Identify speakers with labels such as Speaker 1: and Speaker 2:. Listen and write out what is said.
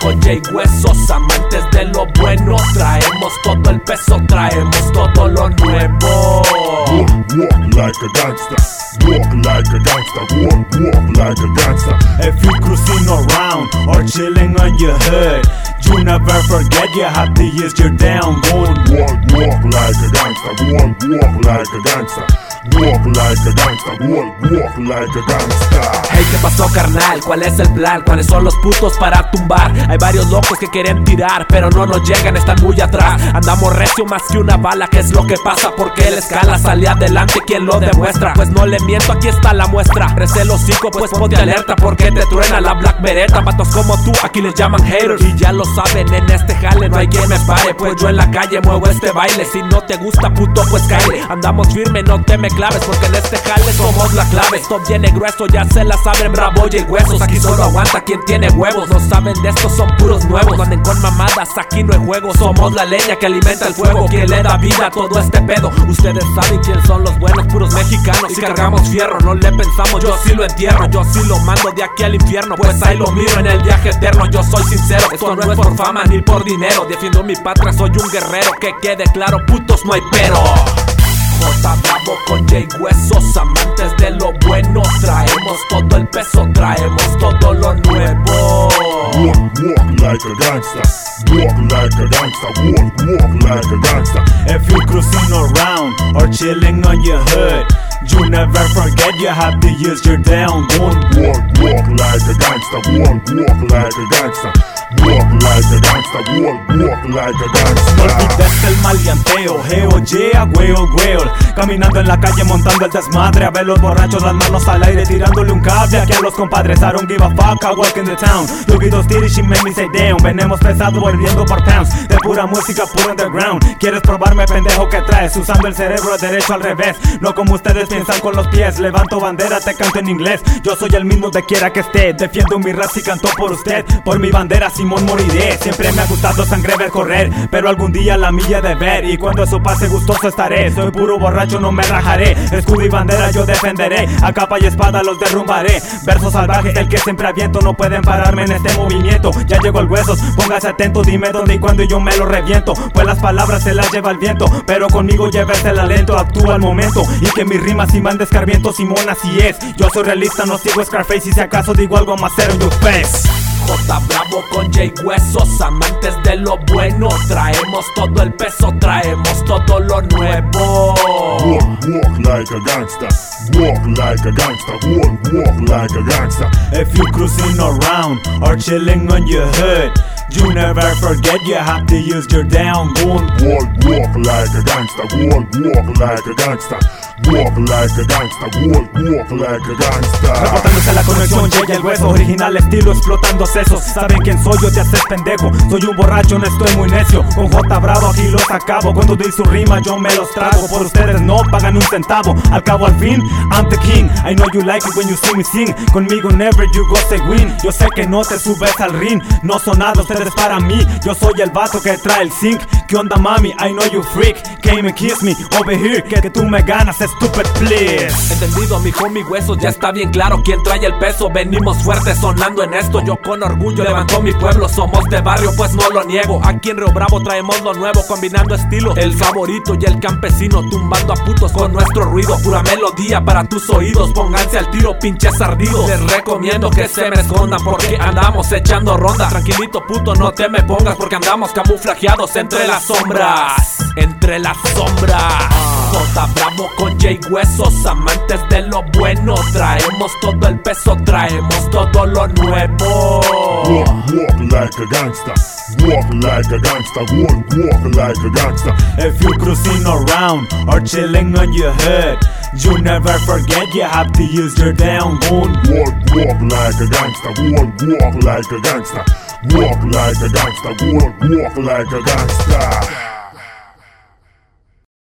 Speaker 1: con Huesos, amantes de lo bueno. Traemos todo el peso, traemos todo lo nuevo.
Speaker 2: Walk, walk like a gangster. Walk like a gangster. Walk, walk like a gangster.
Speaker 3: If you cruising around or chilling on your hood, you never forget you have to use your down one.
Speaker 2: Walk, walk like. Walk, walk like a gangster. Walk like a gangster. Walk, walk like a gangster.
Speaker 1: Hey, ¿qué pasó, carnal? ¿Cuál es el plan? ¿Cuáles son los putos para tumbar? Hay varios locos que quieren tirar, pero no nos llegan, están muy atrás. Andamos recio más que una bala, ¿qué es lo que pasa? Porque la escala sale adelante, ¿quién lo demuestra? Pues no le miento, aquí está la muestra. Prese el hocico, pues ponte alerta, porque te truena la black bereta. Patos como tú, aquí les llaman haters. Y ya lo saben, en este jale no hay quien me pare. Pues yo en la calle muevo este baile. Si no te gusta, puto, pues cae. Andamos firme, no te me claves, porque en este jale somos la clave. Esto viene grueso, ya se la saben, bravo y huesos. Aquí solo aguanta quien tiene huevos. No saben de esto, son puros nuevos. No anden con mamadas, aquí no hay juego. Somos la leña que alimenta el fuego. Quien le da vida a todo este pedo. Ustedes saben quién son los buenos, puros mexicanos. Si cargamos fierro, no le pensamos. Yo sí lo entierro, yo sí lo mando de aquí al infierno. Pues ahí lo miro en el viaje eterno. Yo soy sincero, esto no es por fama ni por dinero. Defiendo mi patria, soy un guerrero. Que quede claro, putos no hay pero. J Bravo con J Huesos, amantes de lo bueno. Traemos todo el peso, traemos todo lo nuevo.
Speaker 2: Walk, walk like a gangster. Walk like a gangster. Walk, walk like a gangster.
Speaker 3: If you cruising around or chilling on your hood, you never forget you have to use your down one.
Speaker 2: Walk, walk like a gangster. Walk, walk like a gangster. Walk like a gangster. Walk, walk like a
Speaker 3: No
Speaker 2: gangster.
Speaker 3: olvides el maleanteo, geo, yeah, güeo, güeo. Caminando en la calle montando el desmadre. A ver los borrachos, las manos al aire, tirándole un cable aquí a los compadres. I don't give a fuck, I walk in the town. Those titties, she made me say damn. Venemos pesado, volviendo por pounds. De pura música, puro underground. ¿Quieres probarme, pendejo, que traes? Usando el cerebro derecho al revés. No como ustedes piensan con los pies. Levanto bandera, te canto en inglés. Yo soy el mismo de quiera que esté. Defiendo mi raza y canto por usted. Por mi bandera, Simón moriré. Siempre me ha gustado sangre ver correr. Pero algún día la milla de ver. Y cuando eso pase, gustoso estaré. Soy puro borracho, no me rajaré. Escudo y bandera yo defenderé. A capa y espada los derrumbaré. Versos salvajes, el que siempre aviento. No pueden pararme en este movimiento. Ya llegó el huesos, póngase atento. Dime dónde y cuándo y yo me lo reviento. Pues las palabras se las lleva el viento. Pero conmigo llévese el alento. Actúa al momento. Y que mis rimas y man descarviento. Simón así es. Yo soy realista, no sigo Scarface. Y si acaso digo algo más cero your face.
Speaker 1: J Bravo con J Huesos, amantes de lo bueno. Traemos todo el peso, traemos todo lo nuevo.
Speaker 2: Walk, walk like a gangster. Walk like a gangster. Walk, walk like a gangster.
Speaker 3: If you cruising around or chilling on your hood, you never forget you have to use your down one.
Speaker 2: Walk, walk like a gangster. Walk, walk like a gangster. Walk like a gangster. Walk, walk like a gangster.
Speaker 3: Reportándose la conexión, llega el hueso, original estilo explotando sesos. Saben quién soy, yo te haces pendejo. Soy un borracho, no estoy muy necio. Con J Bravo aquí los acabo. Cuando doy su rima, yo me los trago. Por ustedes no pagan un centavo. Al cabo, al fin, I'm the king. I know you like it when you see me sing. Conmigo never you go say win. Yo sé que no te subes al ring. No son nada ustedes para mí. Yo soy el vato que trae el zinc. ¿Qué onda, mami? I know you freak. Came and kiss me over here. Que, tú me ganas, stupid please.
Speaker 1: Entendido, mi homie huesos, ya está bien claro quién trae el peso. Venimos fuertes sonando en esto. Yo con orgullo levanto mi pueblo. Somos de barrio, pues no lo niego. Aquí en Río Bravo traemos lo nuevo, combinando estilo. El favorito y el campesino, tumbando a putos con nuestro ruido. Pura melodía para tus oídos. Pónganse al tiro, pinches ardidos. Les recomiendo que se me escondan porque andamos echando ronda. Tranquilito, puto, no te me pongas porque andamos camuflajeados entre las sombras. Entre las sombras. J Bravo con J Huesos, amantes de lo bueno. Traemos todo el peso, traemos todo lo nuevo.
Speaker 2: Walk, walk like a gangster. Walk like a gangster. Walk, walk like a gangster.
Speaker 3: If you cruising around or chilling on your hood, you never forget you have to use your down one.
Speaker 2: Walk, walk like a gangster. Walk, walk like a gangster. Walk like a gangster. Walk, walk like a gangster.